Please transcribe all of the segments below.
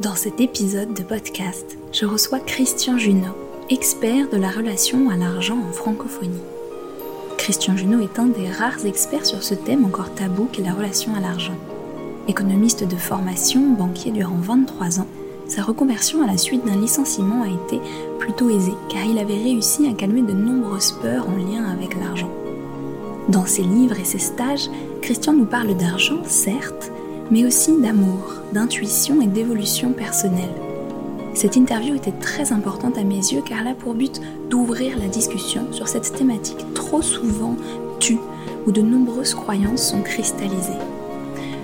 Dans cet épisode de podcast, je reçois Christian Junot, expert de la relation à l'argent en francophonie. Christian Junot est un des rares experts sur ce thème encore tabou qu'est la relation à l'argent. Économiste de formation, banquier durant 23 ans, sa reconversion à la suite d'un licenciement a été plutôt aisée car il avait réussi à calmer de nombreuses peurs en lien avec l'argent. Dans ses livres et ses stages, Christian nous parle d'argent, certes, mais aussi d'amour, d'intuition et d'évolution personnelle. Cette interview était très importante à mes yeux car elle a pour but d'ouvrir la discussion sur cette thématique trop souvent tue où de nombreuses croyances sont cristallisées.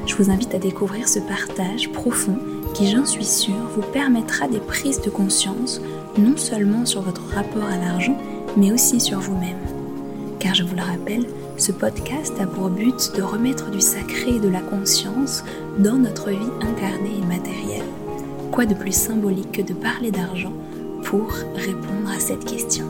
Je vous invite à découvrir ce partage profond qui, j'en suis sûre, vous permettra des prises de conscience non seulement sur votre rapport à l'argent, mais aussi sur vous-même. Car je vous le rappelle, ce podcast a pour but de remettre du sacré et de la conscience dans notre vie incarnée et matérielle. Quoi de plus symbolique que de parler d'argent pour répondre à cette question?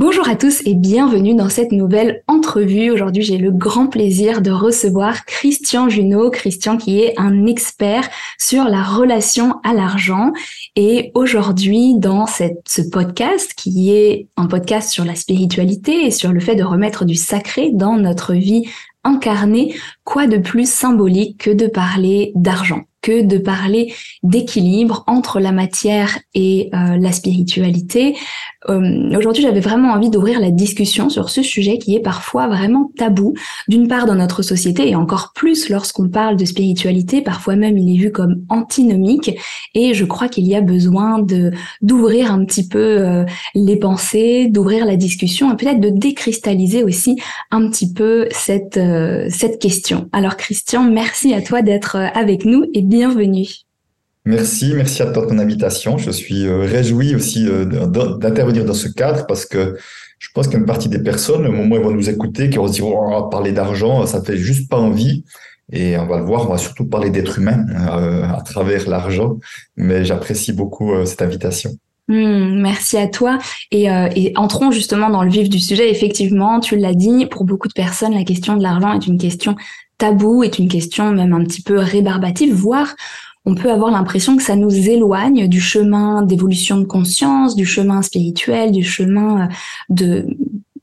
Bonjour à tous et bienvenue dans cette nouvelle entrevue. Aujourd'hui, j'ai le grand plaisir de recevoir Christian Junot. Christian qui est un expert sur la relation à l'argent. Et aujourd'hui, dans ce podcast qui est un podcast sur la spiritualité et sur le fait de remettre du sacré dans notre vie incarnée, quoi de plus symbolique que de parler d'argent? Que de parler d'équilibre entre la matière et euh, la spiritualité. Euh, Aujourd'hui, j'avais vraiment envie d'ouvrir la discussion sur ce sujet qui est parfois vraiment tabou, d'une part dans notre société et encore plus lorsqu'on parle de spiritualité, parfois même il est vu comme antinomique et je crois qu'il y a besoin de d'ouvrir un petit peu euh, les pensées, d'ouvrir la discussion et peut-être de décristalliser aussi un petit peu cette cette question. Alors Christian, merci à toi d'être avec nous et bienvenue. Merci, merci à toi de ton invitation. Je suis euh, réjoui aussi euh, d'intervenir dans ce cadre parce que je pense qu'une partie des personnes, au moment où ils vont nous écouter, qui vont se dire oh, on va parler d'argent, ça fait juste pas envie. Et on va le voir, on va surtout parler d'être humain euh, à travers l'argent. Mais j'apprécie beaucoup cette invitation. Hmm, merci à toi. Et, et, entrons justement dans le vif du sujet. Effectivement, tu l'as dit, pour beaucoup de personnes, la question de l'argent est une question taboue, est une question même un petit peu rébarbative, voire on peut avoir l'impression que ça nous éloigne du chemin d'évolution de conscience, du chemin spirituel, du chemin euh, de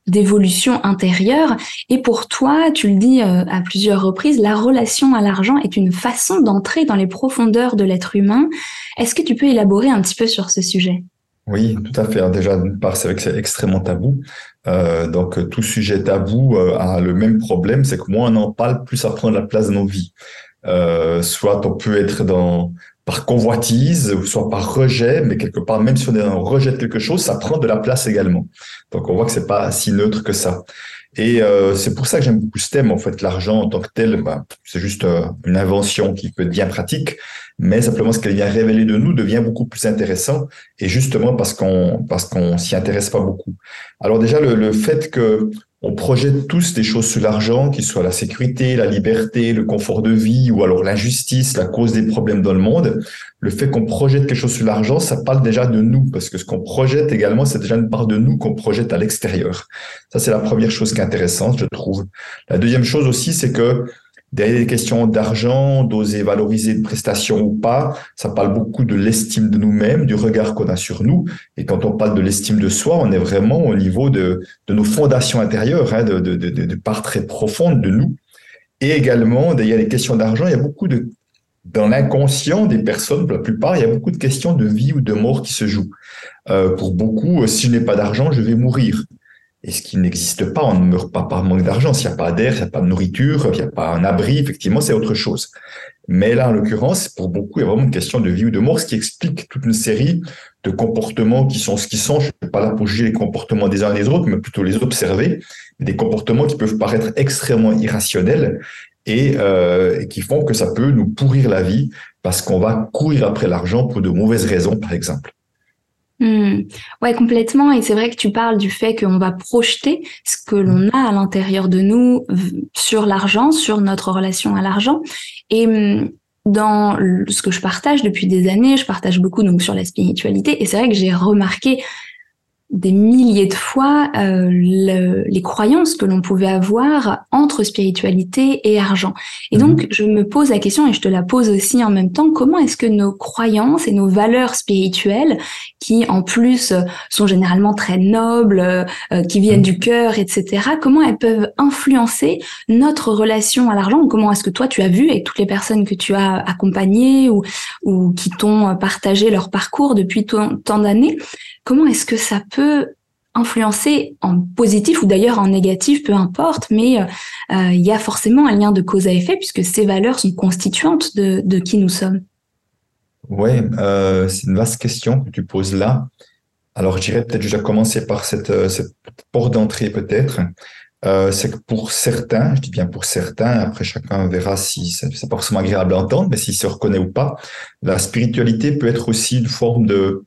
d'évolution intérieure. Et pour toi, tu le dis euh, à plusieurs reprises, la relation à l'argent est une façon d'entrer dans les profondeurs de l'être humain. Est-ce que tu peux élaborer un petit peu sur ce sujet? Oui, tout à fait. Déjà, d'une part, que c'est extrêmement tabou. Euh, donc, tout sujet tabou a le même problème, c'est que moins on en parle, plus ça prend de la place dans nos vies. Euh, soit on peut être dans par convoitise, soit par rejet, mais quelque part, même si on est dans rejet de quelque chose, ça prend de la place également. Donc on voit que c'est pas si neutre que ça. Et euh, c'est pour ça que j'aime beaucoup ce thème. En fait, l'argent en tant que tel, bah, c'est juste euh, une invention qui peut être bien pratique, mais simplement ce qu'elle vient révéler de nous devient beaucoup plus intéressant. Et justement parce qu'on parce qu'on s'y intéresse pas beaucoup. Alors déjà le, le fait que on projette tous des choses sur l'argent, qui soit la sécurité, la liberté, le confort de vie, ou alors l'injustice, la cause des problèmes dans le monde. Le fait qu'on projette quelque chose sur l'argent, ça parle déjà de nous, parce que ce qu'on projette également, c'est déjà une part de nous qu'on projette à l'extérieur. Ça, c'est la première chose qui est intéressante, je trouve. La deuxième chose aussi, c'est que Derrière les questions d'argent, d'oser valoriser une prestation ou pas, ça parle beaucoup de l'estime de nous-mêmes, du regard qu'on a sur nous. Et quand on parle de l'estime de soi, on est vraiment au niveau de, de nos fondations intérieures, hein, de, de, de, de parts très profondes de nous. Et également, derrière les questions d'argent, il y a beaucoup de, dans l'inconscient des personnes, pour la plupart, il y a beaucoup de questions de vie ou de mort qui se jouent. Euh, pour beaucoup, si je n'ai pas d'argent, je vais mourir. Et ce qui n'existe pas, on ne meurt pas par manque d'argent. S'il n'y a pas d'air, s'il n'y a pas de nourriture, il n'y a pas un abri, effectivement, c'est autre chose. Mais là, en l'occurrence, pour beaucoup, il y a vraiment une question de vie ou de mort, ce qui explique toute une série de comportements qui sont ce qu'ils sont. Je ne suis pas là pour juger les comportements des uns et des autres, mais plutôt les observer. Des comportements qui peuvent paraître extrêmement irrationnels et, euh, et qui font que ça peut nous pourrir la vie parce qu'on va courir après l'argent pour de mauvaises raisons, par exemple. Hmm. Ouais, complètement. Et c'est vrai que tu parles du fait qu'on va projeter ce que l'on a à l'intérieur de nous sur l'argent, sur notre relation à l'argent. Et hmm, dans ce que je partage depuis des années, je partage beaucoup donc sur la spiritualité. Et c'est vrai que j'ai remarqué des milliers de fois euh, les croyances que l'on pouvait avoir entre spiritualité et argent. Et mhm. donc, je me pose la question, et je te la pose aussi en même temps, comment est-ce que nos croyances et nos valeurs spirituelles, qui en plus sont généralement très nobles, euh, qui viennent mhm. du cœur, etc., comment elles peuvent influencer notre relation à l'argent? Comment est-ce que toi, tu as vu avec toutes les personnes que tu as accompagnées ou, ou qui t'ont partagé leur parcours depuis tant d'années comment est-ce que ça peut influencer en positif ou d'ailleurs en négatif, peu importe, mais euh, euh, il y a forcément un lien de cause à effet puisque ces valeurs sont constituantes de, qui nous sommes. Oui, euh, c'est une vaste question que tu poses là. Alors, je dirais peut-être déjà commencer par cette, porte d'entrée peut-être. c'est que pour certains, je dis bien pour certains, après chacun verra si c'est pas forcément agréable à entendre, mais s'il se reconnaît ou pas, la spiritualité peut être aussi une forme de,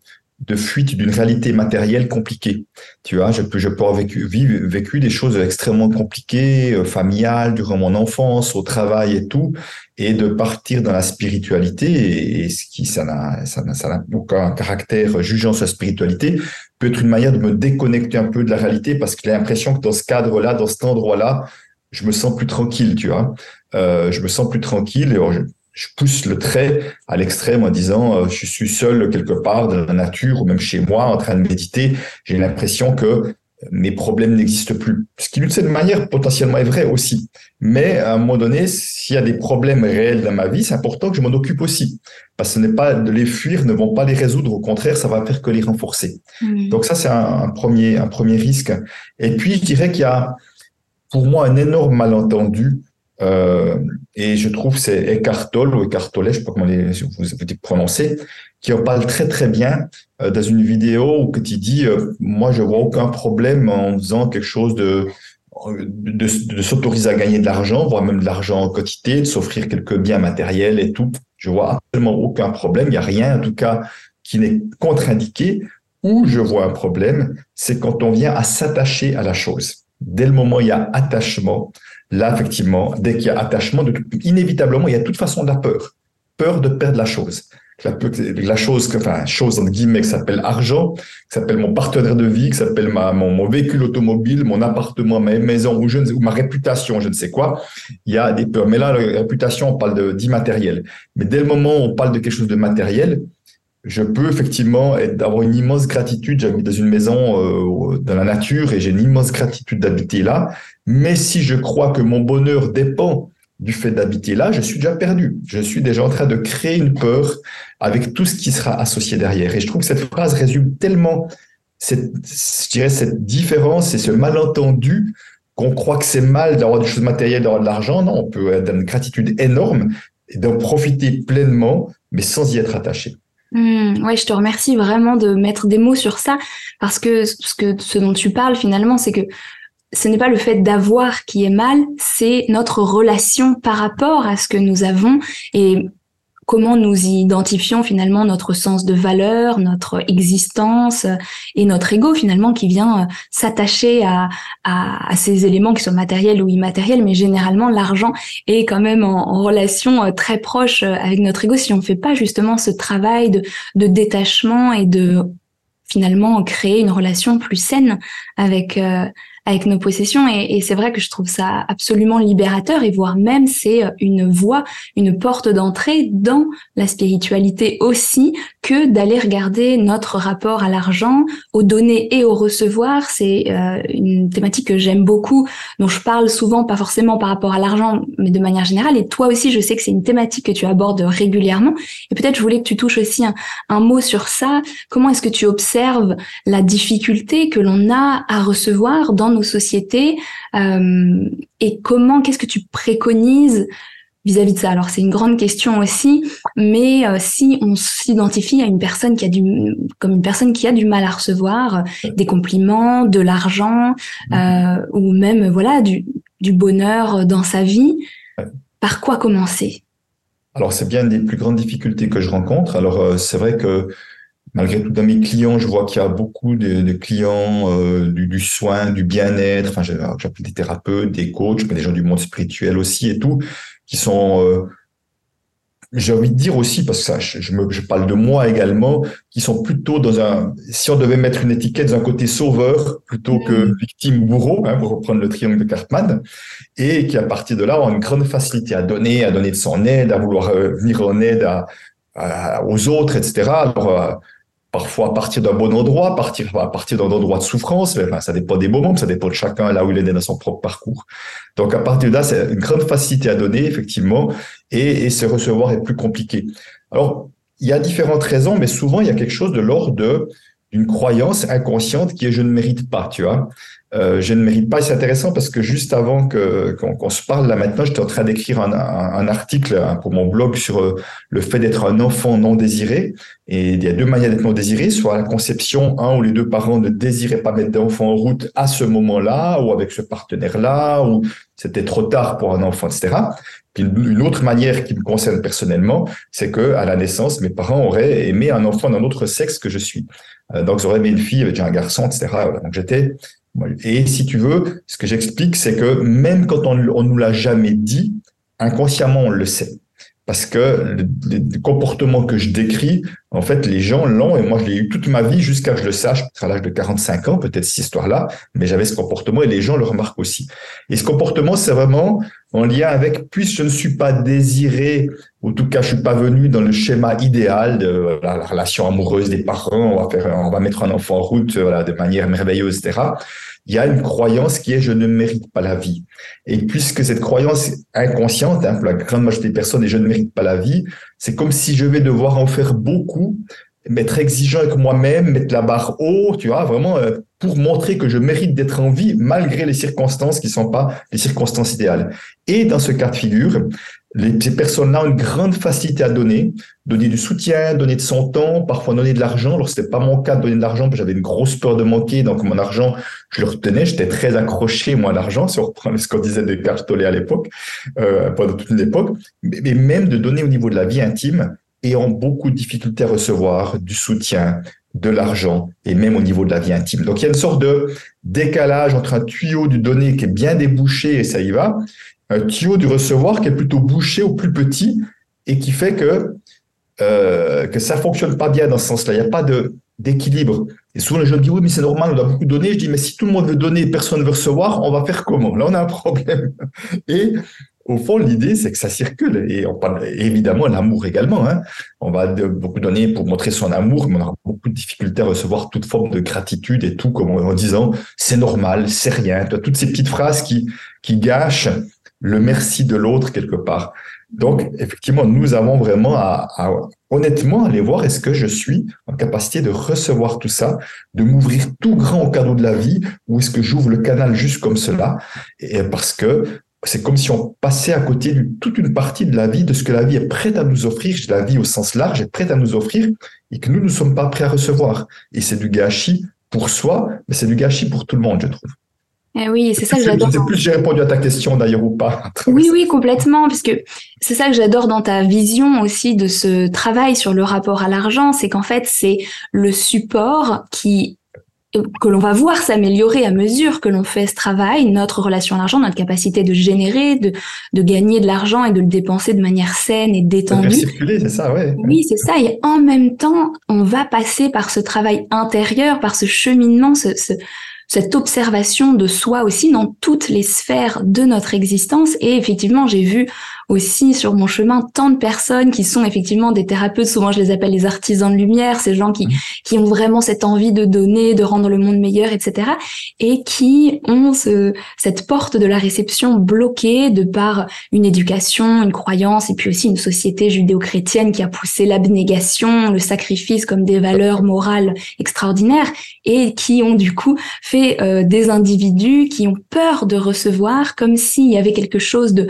de fuite d'une réalité matérielle compliquée. Tu vois, je peux, je peux avoir vécu, vécu des choses extrêmement compliquées, euh, familiales, durant mon enfance, au travail et tout, et de partir dans la spiritualité, et, ce qui, ça n'a, ça n'a, aucun caractère jugeant sur la spiritualité, peut être une manière de me déconnecter un peu de la réalité, parce que j'ai l'impression que dans ce cadre-là, dans cet endroit-là, je me sens plus tranquille, tu vois. Euh, je me sens plus tranquille, et je pousse le trait à l'extrême en disant euh, je suis seul quelque part dans la nature ou même chez moi en train de méditer, j'ai l'impression que mes problèmes n'existent plus. Ce qui d'une certaine manière potentiellement est vrai aussi. Mais à un moment donné, s'il y a des problèmes réels dans ma vie, c'est important que je m'en occupe aussi. Parce que ce n'est pas de les fuir, ne vont pas les résoudre. Au contraire, ça va faire que les renforcer. Mmh. Donc ça, c'est un, premier, un premier risque. Et puis, je dirais qu'il y a pour moi un énorme malentendu euh, et je trouve c'est Eckhart Tolle ou Eckhart Tolle, je sais pas comment les, vous, vous prononcer, qui en parle très très bien euh, dans une vidéo où il dit euh, moi je vois aucun problème en faisant quelque chose de de, de s'autoriser à gagner de l'argent, voire même de l'argent en quantité, de s'offrir quelques biens matériels et tout. Je vois absolument aucun problème. Il n'y a rien, en tout cas, qui n'est contre-indiqué. Où je vois un problème, c'est quand on vient à s'attacher à la chose. Dès le moment où il y a attachement, Là, effectivement, dès qu'il y a attachement, inévitablement, il y a de toute façon de la peur. Peur de perdre la chose. La, chose, enfin, chose entre guillemets, qui s'appelle argent, qui s'appelle mon partenaire de vie, qui s'appelle ma, mon, mon, véhicule automobile, mon appartement, ma maison ou, je ne sais, ou ma réputation, je ne sais quoi. Il y a des peurs. Mais là, la réputation, on parle d'immatériel. Mais dès le moment où on parle de quelque chose de matériel, je peux effectivement avoir une immense gratitude. J'habite dans une maison euh, dans la nature et j'ai une immense gratitude d'habiter là. Mais si je crois que mon bonheur dépend du fait d'habiter là, je suis déjà perdu. Je suis déjà en train de créer une peur avec tout ce qui sera associé derrière. Et je trouve que cette phrase résume tellement cette, je cette différence et ce malentendu qu'on croit que c'est mal d'avoir des choses matérielles, d'avoir de l'argent. Non, on peut avoir une gratitude énorme et d'en profiter pleinement, mais sans y être attaché. Mmh, ouais, je te remercie vraiment de mettre des mots sur ça parce que ce que ce dont tu parles finalement, c'est que ce n'est pas le fait d'avoir qui est mal, c'est notre relation par rapport à ce que nous avons et comment nous identifions finalement notre sens de valeur, notre existence et notre ego finalement qui vient euh, s'attacher à, à, ces éléments qui sont matériels ou immatériels, mais généralement l'argent est quand même en, relation euh, très proche euh, avec notre ego. Si on ne fait pas justement ce travail de, de détachement et de finalement créer une relation plus saine avec avec nos possessions. Et, c'est vrai que je trouve ça absolument libérateur et voire même c'est euh, une voie, une porte d'entrée dans la spiritualité aussi que d'aller regarder notre rapport à l'argent, aux données et au recevoir. C'est euh, une thématique que j'aime beaucoup, dont je parle souvent, pas forcément par rapport à l'argent, mais de manière générale. Et toi aussi, je sais que c'est une thématique que tu abordes régulièrement. Et peut-être je voulais que tu touches aussi un, un mot sur ça. Comment est-ce que tu observes la difficulté que l'on a à recevoir dans nos sociétés euh, et comment, qu'est-ce que tu préconises vis-à-vis de ça. Alors c'est une grande question aussi, mais euh, si on s'identifie à une personne qui a du, comme une personne qui a du mal à recevoir des compliments, de l'argent euh, ou même voilà du, du bonheur dans sa vie, par quoi commencer? Alors, c'est bien une des plus grandes difficultés que je rencontre. Alors, c'est vrai que malgré tout, dans mes clients, je vois qu'il y a beaucoup de, clients euh, du, soin, du bien-être. Enfin, j'appelle des thérapeutes, des coachs, mais des gens du monde spirituel aussi et tout, qui sont euh, j'ai envie de dire aussi, parce que ça, je, me, je parle de moi également, qui sont plutôt dans un, si on devait mettre une étiquette d'un côté sauveur plutôt que mm. victime ou bourreau, hein, pour reprendre le triangle de Cartman, et qui à partir de là ont une grande facilité à donner, à donner de son aide, à vouloir euh, venir en aide à, aux autres, etc. Alors, parfois à partir d'un bon endroit, à partir d'un endroit de souffrance, mais ça dépend des moments, ça dépend de chacun là où il est dans son propre parcours. Donc à partir de là, c'est une grande facilité à donner effectivement, et, et se recevoir est plus compliqué. Alors il y a différentes raisons, mais souvent il y a quelque chose de l'ordre d'une croyance inconsciente qui est je ne mérite pas, tu vois. Euh, je ne mérite pas. C'est intéressant parce que juste avant que qu'on se parle là maintenant, j'étais en train d'écrire un, un, article hein, pour mon blog sur euh, le fait d'être un enfant non désiré. Et il y a deux manières d'être non désiré, soit la conception, un où les deux parents ne désiraient pas mettre d'enfant en route à ce moment-là, ou avec ce partenaire-là, ou c'était trop tard pour un enfant, etc. Puis une autre manière qui me concerne personnellement, c'est que à la naissance, mes parents auraient aimé un enfant d'un autre sexe que je suis. Euh, donc, ils auraient aimé une fille avec un garçon, etc. Donc, j'étais et si tu veux, ce que j'explique, c'est que même quand on, on nous l'a jamais dit, inconsciemment, on le sait. Parce que le, comportement que je décris, en fait, les gens l'ont, et moi, je l'ai eu toute ma vie jusqu'à je le sache, à l'âge de 45 ans, peut-être cette histoire-là, mais j'avais ce comportement et les gens le remarquent aussi. Et ce comportement, c'est vraiment en lien avec, puisque je ne suis pas désiré, en tout cas, je suis pas venu dans le schéma idéal de la, relation amoureuse des parents, on va faire, on va mettre un enfant en route, voilà, de manière merveilleuse, etc il y a une croyance qui est je ne mérite pas la vie. Et puisque cette croyance inconsciente, hein, pour la grande majorité des personnes, et je ne mérite pas la vie, c'est comme si je vais devoir en faire beaucoup, m'être exigeant avec moi-même, mettre la barre haut, tu vois, vraiment euh, pour montrer que je mérite d'être en vie malgré les circonstances qui sont pas les circonstances idéales. Et dans ce cas de figure, les, ces personnes-là ont une grande facilité à donner, donner du soutien, donner de son temps, parfois donner de l'argent. Alors, c'était pas mon cas de donner de l'argent, parce j'avais une grosse peur de manquer. Donc, mon argent, je le retenais. J'étais très accroché, moi, à l'argent, si on reprend ce qu'on disait de Cartolé à l'époque, euh, pendant toute une époque. Mais, même de donner au niveau de la vie intime, ont beaucoup de difficultés à recevoir du soutien, de l'argent, et même au niveau de la vie intime. Donc, il y a une sorte de décalage entre un tuyau du donner qui est bien débouché, et ça y va, tuyau du recevoir qui est plutôt bouché ou plus petit et qui fait que euh, que ça fonctionne pas bien dans ce sens-là. Il n'y a pas d'équilibre. Et souvent les gens disent oui mais c'est normal, on doit beaucoup donner. Je dis mais si tout le monde veut donner et personne ne veut recevoir, on va faire comment? Là on a un problème. Et au fond, l'idée, c'est que ça circule. Et on parle évidemment l'amour également. Hein. On va beaucoup donner pour montrer son amour, mais on aura beaucoup de difficultés à recevoir toute forme de gratitude et tout, comme en disant c'est normal, c'est rien. Toutes ces petites phrases qui, qui gâchent le merci de l'autre quelque part. Donc, effectivement, nous avons vraiment à, honnêtement aller voir est-ce que je suis en capacité de recevoir tout ça, de m'ouvrir tout grand au cadeau de la vie, ou est-ce que j'ouvre le canal juste comme cela, et parce que c'est comme si on passait à côté de toute une partie de la vie, de ce que la vie est prête à nous offrir, la vie au sens large est prête à nous offrir, et que nous ne sommes pas prêts à recevoir. Et c'est du gâchis pour soi, mais c'est du gâchis pour tout le monde, je trouve. Eh oui, c'est ça que j'adore. Je sais plus si j'ai répondu à ta question d'ailleurs ou pas. Oui, oui, complètement, parce que c'est ça que j'adore dans ta vision aussi de ce travail sur le rapport à l'argent, c'est qu'en fait c'est le support qui que l'on va voir s'améliorer à mesure que l'on fait ce travail, notre relation à l'argent, notre capacité de générer, de, de gagner de l'argent et de le dépenser de manière saine et détendue. circuler, c'est ça, ouais. Oui, c'est ça. Et en même temps, on va passer par ce travail intérieur, par ce cheminement, ce, ce, cette observation de soi aussi dans toutes les sphères de notre existence. Et effectivement, j'ai vu aussi sur mon chemin tant de personnes qui sont effectivement des thérapeutes, souvent je les appelle les artisans de lumière, ces gens qui, mmh. qui ont vraiment cette envie de donner, de rendre le monde meilleur, etc. Et qui ont ce, cette porte de la réception bloquée de par une éducation, une croyance et puis aussi une société judéo-chrétienne qui a poussé l'abnégation, le sacrifice comme des valeurs morales extraordinaires et qui ont du coup fait euh, des individus qui ont peur de recevoir comme s'il y avait quelque chose de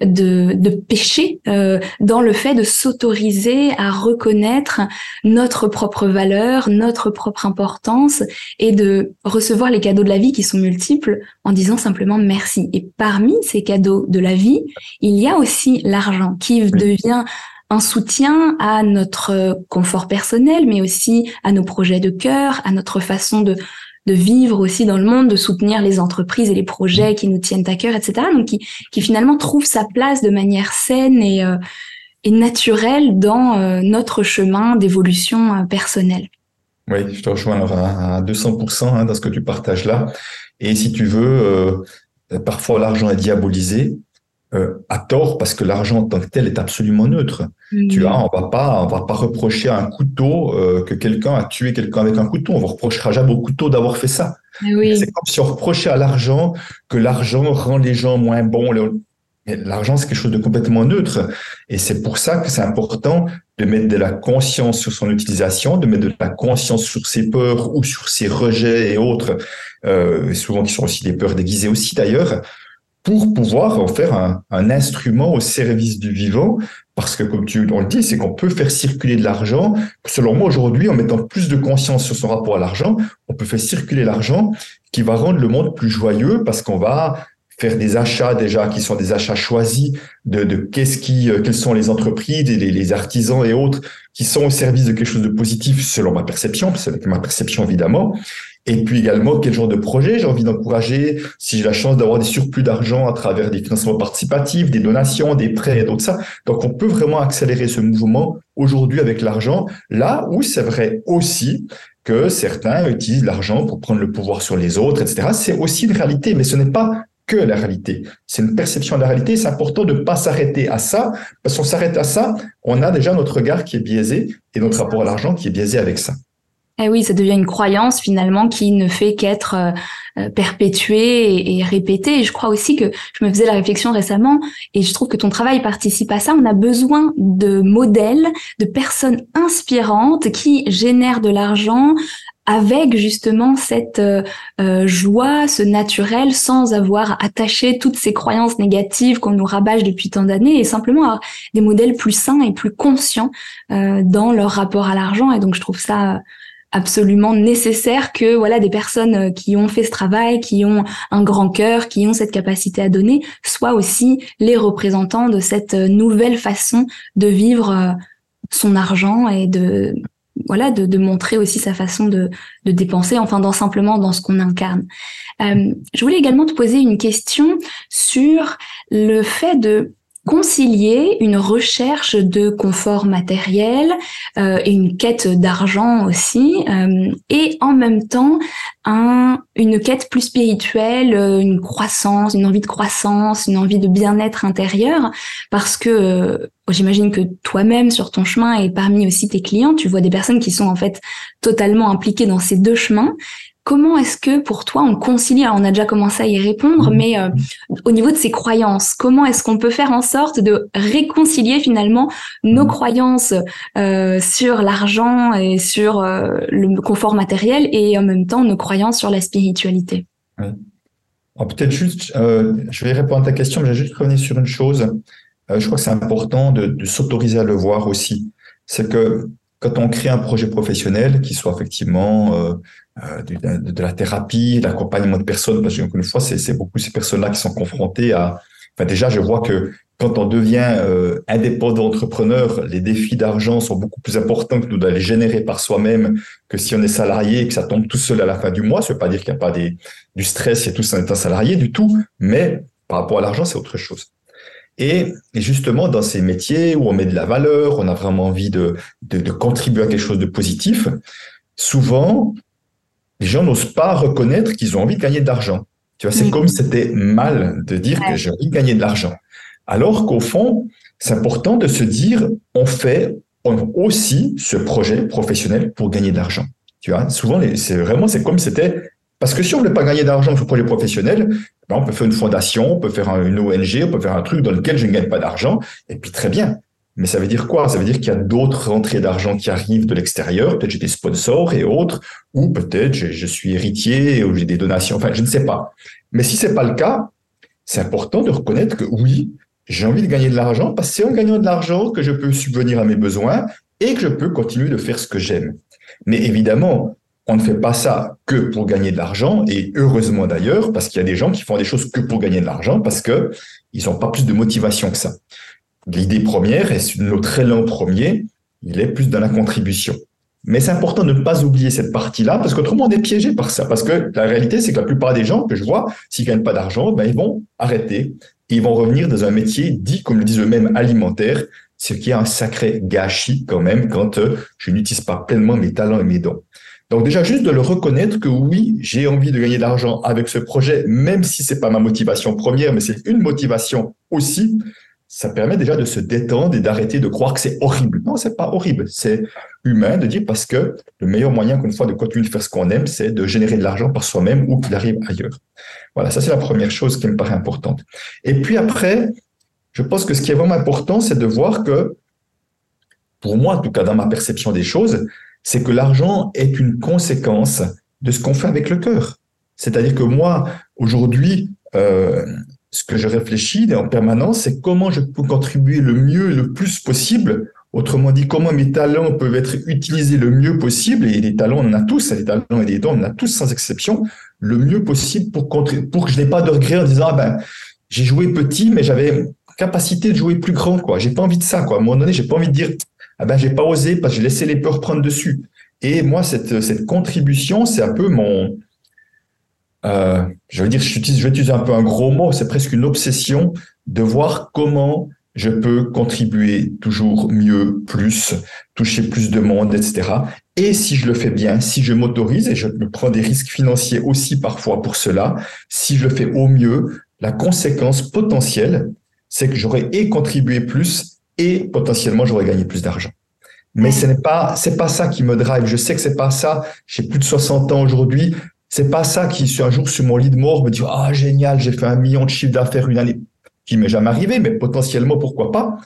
de, de péché euh, dans le fait de s'autoriser à reconnaître notre propre valeur, notre propre importance et de recevoir les cadeaux de la vie qui sont multiples en disant simplement merci. Et parmi ces cadeaux de la vie, il y a aussi l'argent qui devient un soutien à notre confort personnel, mais aussi à nos projets de cœur, à notre façon de de vivre aussi dans le monde, de soutenir les entreprises et les projets qui nous tiennent à cœur, etc. Donc qui, finalement trouve sa place de manière saine et, euh, est naturel dans notre chemin d'évolution personnelle. Oui, je te rejoins à 200% hein, dans ce que tu partages là. Et si tu veux, parfois l'argent est diabolisé euh, à tort parce que l'argent en tant que tel est absolument neutre. Tu vois, on va pas, on va pas reprocher à un couteau euh, que quelqu'un a tué quelqu'un avec un couteau. On ne reprochera jamais au couteau d'avoir fait ça. Oui. C'est comme si on reprochait à l'argent que l'argent rend les gens moins bons. L'argent, c'est quelque chose de complètement neutre. Et c'est pour ça que c'est important de mettre de la conscience sur son utilisation, de mettre de la conscience sur ses peurs ou sur ses rejets et autres, euh, souvent qui sont aussi des peurs déguisées aussi d'ailleurs, pour pouvoir en faire un, un, instrument au service du vivant. Parce que, comme tu on le dis, c'est qu'on peut faire circuler de l'argent. Selon moi, aujourd'hui, en mettant plus de conscience sur son rapport à l'argent, on peut faire circuler l'argent qui va rendre le monde plus joyeux parce qu'on va faire des achats déjà qui sont des achats choisis de, de qu'est-ce qui, euh, quelles sont les entreprises, les, les, artisans et autres qui sont au service de quelque chose de positif selon ma perception, c'est ma perception évidemment, et puis également, quel genre de projet j'ai envie d'encourager? Si j'ai la chance d'avoir des surplus d'argent à travers des financements participatifs, des donations, des prêts et d'autres ça. Donc, on peut vraiment accélérer ce mouvement aujourd'hui avec l'argent, là où c'est vrai aussi que certains utilisent l'argent pour prendre le pouvoir sur les autres, etc. C'est aussi une réalité, mais ce n'est pas que la réalité. C'est une perception de la réalité. C'est important de ne pas s'arrêter à ça, parce qu'on s'arrête à ça, on a déjà notre regard qui est biaisé et notre rapport à l'argent qui est biaisé avec ça. Eh oui, ça devient une croyance finalement qui ne fait qu'être euh, euh, perpétuée et, répétée. Et je crois aussi que je me faisais la réflexion récemment et je trouve que ton travail participe à ça. On a besoin de modèles, de personnes inspirantes qui génèrent de l'argent avec justement cette euh, joie, ce naturel, sans avoir attaché toutes ces croyances négatives qu'on nous rabâche depuis tant d'années, et simplement avoir des modèles plus sains et plus conscients dans leur rapport à l'argent. Et donc je trouve ça absolument nécessaire que voilà des personnes euh, qui ont fait ce travail, qui ont un grand cœur, qui ont cette capacité à donner, soient aussi les représentants de cette euh, nouvelle façon de vivre euh, son argent et de voilà de, de montrer aussi sa façon de, de dépenser, enfin dans simplement dans ce qu'on incarne. je voulais également te poser une question sur le fait de concilier une recherche de confort matériel euh, et une quête d'argent aussi, euh, et en même temps un, une quête plus spirituelle, euh, une croissance, une envie de croissance, une envie de bien-être intérieur, parce que j'imagine que toi-même sur ton chemin et parmi aussi tes clients, tu vois des personnes qui sont en fait totalement impliquées dans ces deux chemins Comment est-ce que pour toi on concilie, alors on a déjà commencé à y répondre, mmh. mais euh, au niveau de ces croyances, comment est-ce qu'on peut faire en sorte de réconcilier finalement nos mmh. croyances euh, sur l'argent et sur euh, le confort matériel et en même temps nos croyances sur la spiritualité? Peut-être juste, je vais répondre à ta question, mais je vais juste revenir sur une chose. je crois que c'est important de, de s'autoriser à le voir aussi. C'est que quand on crée un projet professionnel qui soit effectivement euh, euh de, de, la thérapie, l'accompagnement de personnes, parce que une fois, c'est beaucoup ces personnes-là qui sont confrontées à. Enfin, déjà, je vois que quand on devient euh, indépendant entrepreneur, les défis d'argent sont beaucoup plus importants que nous d'aller générer par soi-même que si on est salarié et que ça tombe tout seul à la fin du mois. Ça veut pas dire qu'il n'y a pas des, du stress et tout ça en étant salarié du tout, mais par rapport à l'argent, c'est autre chose. Et, justement, dans ces métiers où on met de la valeur, on a vraiment envie de, de, contribuer à quelque chose de positif, souvent, les gens n'osent pas reconnaître qu'ils ont envie de gagner de l'argent. Tu vois, c'est comme si c'était mal de dire que j'ai envie de gagner de l'argent. Alors qu'au fond, c'est important de se dire, on fait aussi ce projet professionnel pour gagner de l'argent. Tu vois, souvent, c'est vraiment, c'est comme si c'était parce que si on ne veut pas gagner d'argent sur le projet professionnel, on peut faire une fondation, on peut faire une ONG, on peut faire un truc dans lequel je ne gagne pas d'argent, et puis très bien. Mais ça veut dire quoi? Ça veut dire qu'il y a d'autres rentrées d'argent qui arrivent de l'extérieur. Peut-être j'ai des sponsors et autres, ou peut-être je, suis héritier ou j'ai des donations. Enfin, je ne sais pas. Mais si c'est pas le cas, c'est important de reconnaître que oui, j'ai envie de gagner de l'argent parce que c'est en gagnant de l'argent que je peux subvenir à mes besoins et que je peux continuer de faire ce que j'aime. Mais évidemment, on ne fait pas ça que pour gagner de l'argent, et heureusement d'ailleurs, parce qu'il y a des gens qui font des choses que pour gagner de l'argent, parce que ils n'ont pas plus de motivation que ça. L'idée première, et notre élan premier, il est plus dans la contribution. Mais c'est important de ne pas oublier cette partie-là, parce qu'autrement on est piégé par ça. Parce que la réalité, c'est que la plupart des gens que je vois, s'ils gagnent pas d'argent, ben ils vont arrêter. Et ils vont revenir dans un métier dit, comme le disent eux-mêmes, alimentaire, ce qui est un sacré gâchis quand même quand euh, je n'utilise pas pleinement mes talents et mes dons. Donc déjà juste de le reconnaître que oui, j'ai envie de gagner de l'argent avec ce projet, même si c'est pas ma motivation première, mais c'est une motivation aussi. Ça permet déjà de se détendre et d'arrêter de croire que c'est horrible. Non, c'est pas horrible. C'est humain de dire parce que le meilleur moyen, qu'une fois, de continuer de faire ce qu'on aime, c'est de générer de l'argent par soi-même ou qu'il arrive ailleurs. Voilà, ça c'est la première chose qui me paraît importante. Et puis après, je pense que ce qui est vraiment important, c'est de voir que, pour moi, en tout cas dans ma perception des choses, c'est que l'argent est une conséquence de ce qu'on fait avec le cœur. C'est-à-dire que moi, aujourd'hui, euh, ce que je réfléchis en permanence, c'est comment je peux contribuer le mieux et le plus possible. Autrement dit, comment mes talents peuvent être utilisés le mieux possible. Et les talents, on en a tous, les talents et les dons, on en a tous sans exception, le mieux possible pour, pour que je n'ai pas de regrets en disant, ah ben, j'ai joué petit, mais j'avais capacité de jouer plus grand, quoi. J'ai pas envie de ça, quoi. À un moment donné, j'ai pas envie de dire, ah ben, j'ai pas osé parce que j'ai laissé les peurs prendre dessus. Et moi, cette, cette contribution, c'est un peu mon, euh, je veux dire, je vais utiliser un peu un gros mot, c'est presque une obsession de voir comment je peux contribuer toujours mieux, plus, toucher plus de monde, etc. Et si je le fais bien, si je m'autorise, et je me prends des risques financiers aussi parfois pour cela, si je le fais au mieux, la conséquence potentielle, c'est que j'aurais et contribué plus et potentiellement j'aurais gagné plus d'argent. Mais ce n'est pas, c'est pas ça qui me drive. Je sais que c'est pas ça. J'ai plus de 60 ans aujourd'hui. C'est pas ça qui, un jour, sur mon lit de mort, me dit, ah, génial, j'ai fait un million de chiffre d'affaires une année. Qui m'est jamais arrivé, mais potentiellement, pourquoi pas?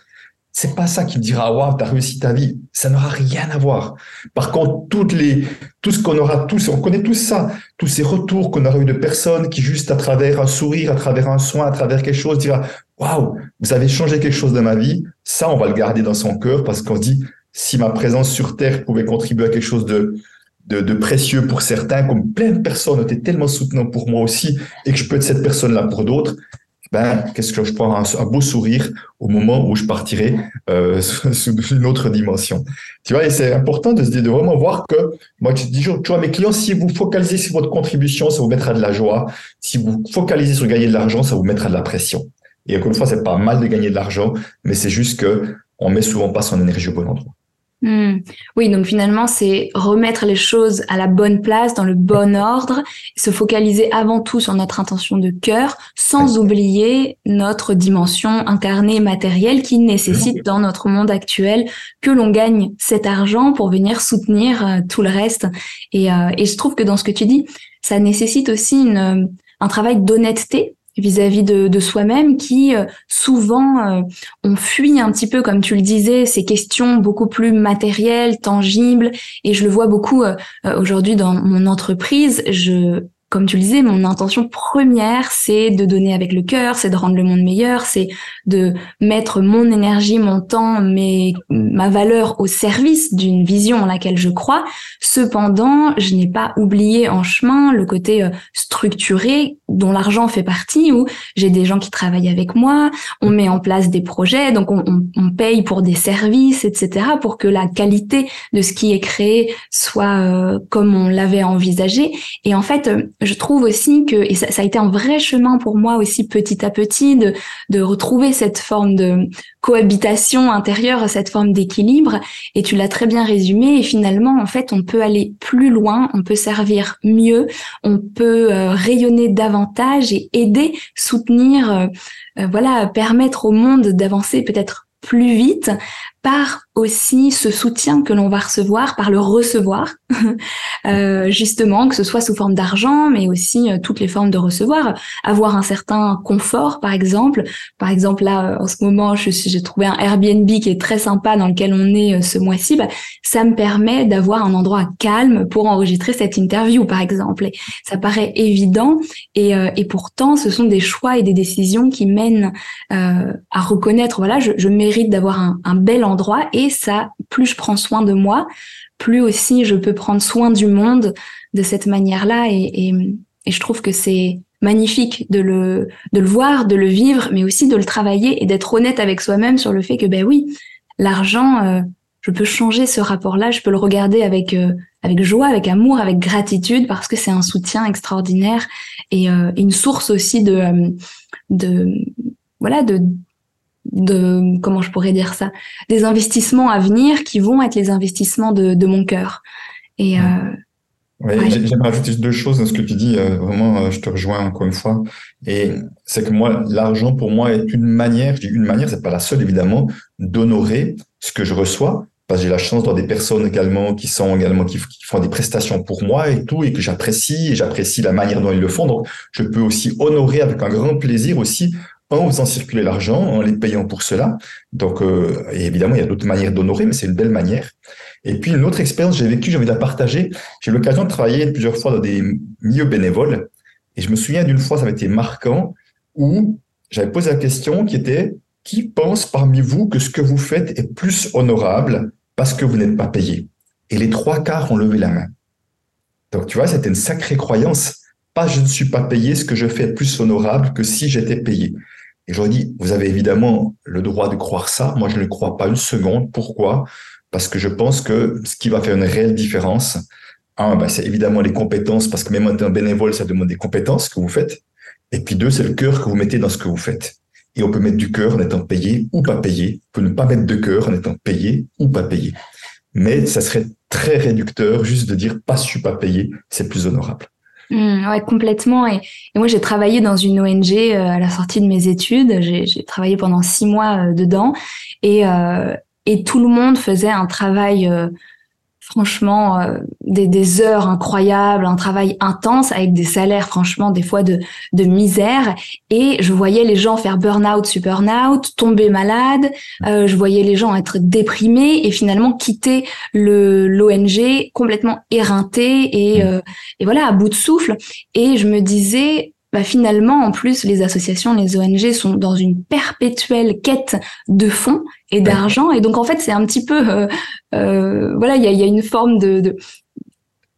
C'est pas ça qui me dira, waouh, t'as réussi ta vie. Ça n'aura rien à voir. Par contre, toutes les, tout ce qu'on aura tous, on connaît tous ça, tous ces retours qu'on aura eu de personnes qui, juste à travers un sourire, à travers un soin, à travers quelque chose, dira, waouh, vous avez changé quelque chose dans ma vie. Ça, on va le garder dans son cœur parce qu'on se dit, si ma présence sur Terre pouvait contribuer à quelque chose de, de, précieux pour certains, comme plein de personnes étaient tellement soutenantes pour moi aussi, et que je peux être cette personne-là pour d'autres, ben, qu'est-ce que je prends un, beau sourire au moment où je partirai euh, sous une autre dimension. Tu vois, et c'est important de se dire, de vraiment voir que, moi, je dis toujours, tu vois, mes clients, si vous focalisez sur votre contribution, ça vous mettra de la joie. Si vous focalisez sur gagner de l'argent, ça vous mettra de la pression. Et encore une fois, c'est pas mal de gagner de l'argent, mais c'est juste que on met souvent pas son énergie au bon endroit. Hmm. Oui, donc finalement, c'est remettre les choses à la bonne place, dans le bon ordre, se focaliser avant tout sur notre intention de cœur, sans oublier notre dimension incarnée matérielle qui nécessite dans notre monde actuel que l'on gagne cet argent pour venir soutenir euh, tout le reste. Et, euh, et, je trouve que dans ce que tu dis, ça nécessite aussi une, un travail d'honnêteté vis-à-vis de, soi-même qui euh, souvent euh, on fuit un petit peu comme tu le disais ces questions beaucoup plus matérielles tangibles. Et je le vois beaucoup euh, aujourd'hui dans mon entreprise. Je comme tu le disais, mon intention première, c'est de donner avec le cœur, c'est de rendre le monde meilleur, c'est de mettre mon énergie, mon temps, mes, ma valeur au service d'une vision en laquelle je crois. Cependant, je n'ai pas oublié en chemin le côté euh, structuré dont l'argent fait partie, où j'ai des gens qui travaillent avec moi, on met en place des projets, donc on, paye pour des services, etc., pour que la qualité de ce qui est créé soit euh, comme on l'avait envisagé. Et en fait, euh, je trouve aussi que, et ça, a été un vrai chemin pour moi aussi petit à petit, de, de retrouver cette forme de cohabitation intérieure, cette forme d'équilibre. Et tu l'as très bien résumé. Et finalement, en fait, on peut aller plus loin, on peut servir mieux, on peut euh, rayonner davantage et aider, soutenir, euh, euh, voilà, permettre au monde d'avancer peut-être plus vite par aussi ce soutien que l'on va recevoir, par le recevoir, euh, justement, que ce soit sous forme d'argent, mais aussi euh, toutes les formes de recevoir, avoir un certain confort, par exemple. Par exemple, là, euh, en ce moment, j'ai trouvé un Airbnb qui est très sympa dans lequel on est ce mois-ci. Bah, ça me permet d'avoir un endroit calme pour enregistrer cette interview, par exemple. Ça paraît évident, et, et pourtant, ce sont des choix et des décisions qui mènent à reconnaître, voilà, je, je mérite d'avoir un, un bel endroit endroit et ça, plus je prends soin de moi, plus aussi je peux prendre soin du monde de cette manière-là. Et, je trouve que c'est magnifique de le, de le voir, de le vivre, mais aussi de le travailler et d'être honnête avec soi-même sur le fait que, ben oui, l'argent, euh, je peux changer ce rapport-là, je peux le regarder avec, euh, avec joie, avec amour, avec gratitude, parce que c'est un soutien extraordinaire et euh, une source aussi de, de, voilà, de, de comment je pourrais dire ça, des investissements à venir qui vont être les investissements de, de mon cœur. Et euh, J'aimerais rajouter deux choses dans ce que tu dis. Euh, vraiment, euh, je te rejoins encore une fois. Et c'est que moi, l'argent pour moi est une manière, je dis une manière, c'est pas la seule évidemment, d'honorer ce que je reçois. Parce que j'ai la chance d'avoir des personnes également qui sont également qui, font des prestations pour moi et tout et que j'apprécie et j'apprécie la manière dont ils le font. Donc, je peux aussi honorer avec un grand plaisir aussi en faisant circuler l'argent, en les payant pour cela. Donc, euh, évidemment, il y a d'autres manières d'honorer, mais c'est une belle manière. Et puis, une autre expérience que j'ai vécue, j'ai envie de la partager. J'ai eu l'occasion de travailler plusieurs fois dans des milieux bénévoles. Et je me souviens d'une fois, ça avait été marquant, où j'avais posé la question qui était, qui pense parmi vous que ce que vous faites est plus honorable parce que vous n'êtes pas payé? Et les trois quarts ont levé la main. Donc, tu vois, c'était une sacrée croyance. Pas je ne suis pas payé, ce que je fais est plus honorable que si j'étais payé. Et j'aurais dit, vous avez évidemment le droit de croire ça. Moi, je ne crois pas une seconde. Pourquoi? Parce que je pense que ce qui va faire une réelle différence, un, ben, c'est évidemment les compétences, parce que même en tant bénévole, ça demande des compétences que vous faites. Et puis deux, c'est le cœur que vous mettez dans ce que vous faites. Et on peut mettre du cœur en étant payé ou pas payé. On peut ne pas mettre de cœur en étant payé ou pas payé. Mais ça serait très réducteur juste de dire pas je suis pas payé, c'est plus honorable. Mmh, ouais, complètement. Et, moi, j'ai travaillé dans une ONG euh, à la sortie de mes études. J'ai travaillé pendant six mois euh, dedans. Euh, et tout le monde faisait un travail franchement euh, des, des, heures incroyables, un travail intense avec des salaires franchement des fois de, de misère. Et je voyais les gens faire burn-out, super out, tomber malade. Euh, je voyais les gens être déprimés et finalement quitter le l'ONG complètement éreinté et, mmh. euh, et voilà à bout de souffle. Et je me disais bah finalement, en plus, les associations, les ONG sont dans une perpétuelle quête de fonds et d'argent. Et donc, en fait, c'est un petit peu, euh, euh, voilà, il y a, y a, une forme de, de,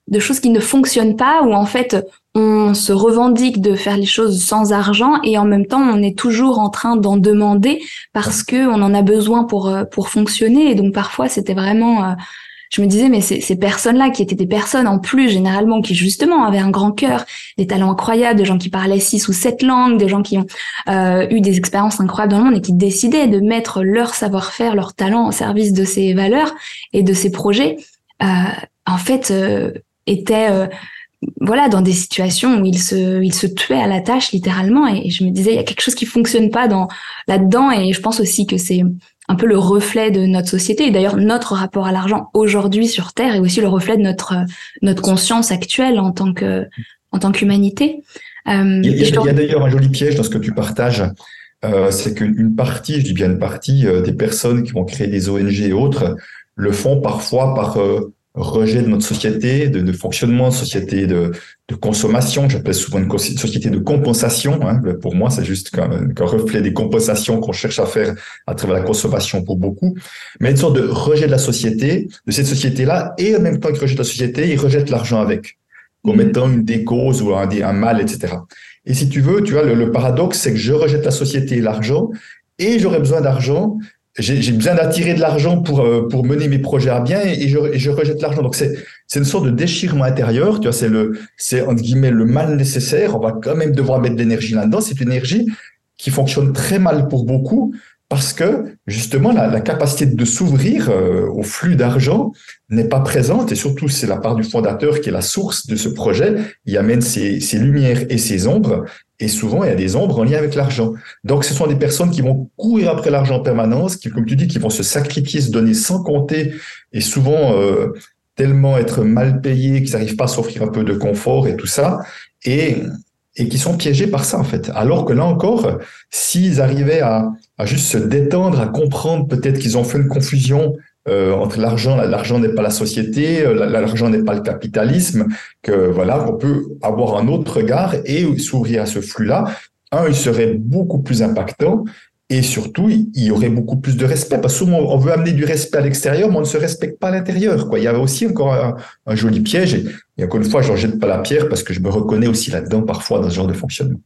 de choses qui ne fonctionnent pas, où en fait, on se revendique de faire les choses sans argent et en même temps, on est toujours en train d'en demander parce que on en a besoin pour euh, pour fonctionner. Et donc, parfois, c'était vraiment je me disais, mais ces, personnes-là, qui étaient des personnes en plus généralement, qui justement avaient un grand cœur, des talents incroyables, des gens qui parlaient six ou sept langues, des gens qui ont euh, eu des expériences incroyables dans le monde et qui décidaient de mettre leur savoir-faire, leur talent au service de ces valeurs et de ces projets, euh, en fait, euh, étaient voilà dans des situations où ils se ils se tuaient à la tâche littéralement. Et, je me disais il y a quelque chose qui fonctionne pas dans là-dedans. Et je pense aussi que c'est un peu le reflet de notre société. Et d'ailleurs, notre rapport à l'argent aujourd'hui sur Terre est aussi le reflet de notre notre conscience actuelle en tant que en tant qu'humanité. Euh, il y a, d'ailleurs un joli piège dans ce que tu partages. Euh, c'est qu'une partie, je dis bien une partie, euh, des personnes qui vont créer des ONG et autres le font parfois par euh, rejet de notre société, de, de fonctionnement, société de, de consommation. J'appelle souvent une société de compensation. Hein. Pour moi, c'est juste qu'un reflet des compensations qu'on cherche à faire à travers la consommation pour beaucoup. Mais une sorte de rejet de la société, de cette société-là, et en même temps qu'ils rejettent la société, ils rejettent l'argent avec, comme mm-hmm. étant une des causes ou un, un mal, etc. Et si tu veux, tu vois, le, le paradoxe, c'est que je rejette la société et l'argent, et j'aurais besoin d'argent, j'ai besoin d'attirer de l'argent pour euh, pour mener mes projets à bien et, je, je rejette l'argent. Donc c'est c'est une sorte de déchirement intérieur. Tu vois, c'est le c'est entre guillemets le mal nécessaire. On va quand même devoir mettre de l'énergie là-dedans. C'est une énergie qui fonctionne très mal pour beaucoup parce que justement la, la capacité de s'ouvrir euh, au flux d'argent n'est pas présente et surtout c'est la part du fondateur qui est la source de ce projet. Il amène ses, ses lumières et ses ombres et souvent, il y a des ombres en lien avec l'argent. Donc, ce sont des personnes qui vont courir après l'argent en permanence, qui, comme tu dis, qui vont se sacrifier, se donner sans compter, et souvent euh, tellement être mal payés qu'ils n'arrivent pas à s'offrir un peu de confort et tout ça, et, et qui sont piégés par ça, en fait. Alors que là encore, s'ils arrivaient à, juste se détendre, à comprendre peut-être qu'ils ont fait une confusion euh, entre l'argent, l'argent n'est pas la société, euh, l'argent n'est pas le capitalisme, que voilà, on peut avoir un autre regard et s'ouvrir à ce flux-là. Un, il serait beaucoup plus impactant et surtout, il y aurait beaucoup plus de respect. Parce que souvent, on veut amener du respect à l'extérieur, mais on ne se respecte pas à l'intérieur. Il y avait aussi encore un, joli piège. Et, encore une fois, je ne jette pas la pierre parce que je me reconnais aussi là-dedans parfois dans ce genre de fonctionnement.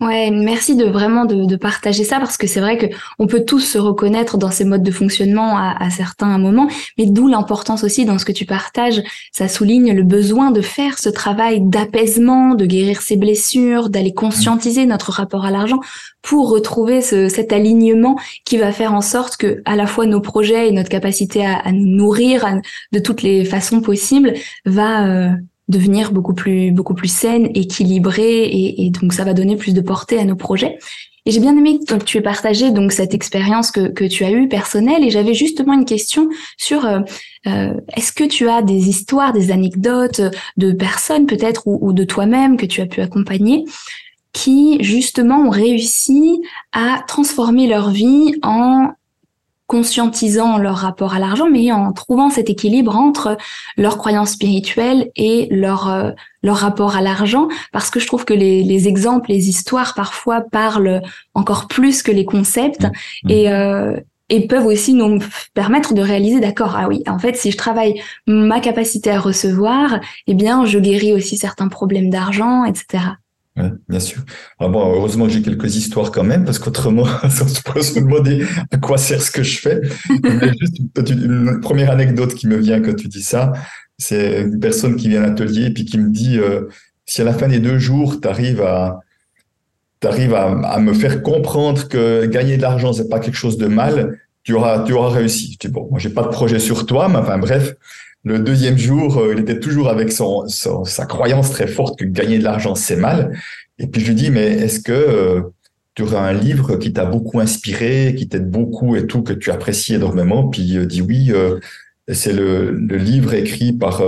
Ouais, merci de vraiment de, partager ça parce que c'est vrai que on peut tous se reconnaître dans ces modes de fonctionnement à, à certains moments, mais d'où l'importance aussi dans ce que tu partages. Ça souligne le besoin de faire ce travail d'apaisement, de guérir ses blessures, d'aller conscientiser notre rapport à l'argent pour retrouver ce, cet alignement qui va faire en sorte que à la fois nos projets et notre capacité à, à nous nourrir de toutes les façons possibles va euh, devenir beaucoup plus beaucoup plus saine, équilibrée et, et, donc ça va donner plus de portée à nos projets. Et j'ai bien aimé que tu aies partagé donc cette expérience que, que tu as eue personnelle et j'avais justement une question sur euh, euh est-ce que tu as des histoires, des anecdotes de personnes peut-être ou, ou de toi-même que tu as pu accompagner qui justement ont réussi à transformer leur vie en conscientisant leur rapport à l'argent, mais en trouvant cet équilibre entre leurs croyances spirituelles et leur euh, leur rapport à l'argent, parce que je trouve que les, les, exemples, les histoires parfois parlent encore plus que les concepts mmh. et euh, et peuvent aussi nous permettre de réaliser, d'accord, ah oui, en fait, si je travaille ma capacité à recevoir, eh bien, je guéris aussi certains problèmes d'argent, etc. Oui, bien sûr. Alors bon, heureusement que j'ai quelques histoires quand même, parce qu'autrement, ça se pourrait se demander à quoi sert ce que je fais. juste une, première anecdote qui me vient quand tu dis ça, c'est une personne qui vient à l'atelier et puis qui me dit euh, si à la fin des deux jours, tu arrives à t'arrives à, me faire comprendre que gagner de l'argent, c'est pas quelque chose de mal, tu auras, tu auras réussi. Je dis, bon, moi, j'ai pas de projet sur toi, mais enfin, bref, le deuxième jour, euh, il était toujours avec son, sa croyance très forte que gagner de l'argent, c'est mal. Et puis je lui dis, mais est-ce que euh, tu aurais un livre qui t'a beaucoup inspiré, qui t'aide beaucoup et tout, que tu apprécies énormément? Puis il dit oui, euh, c'est le, le, livre écrit par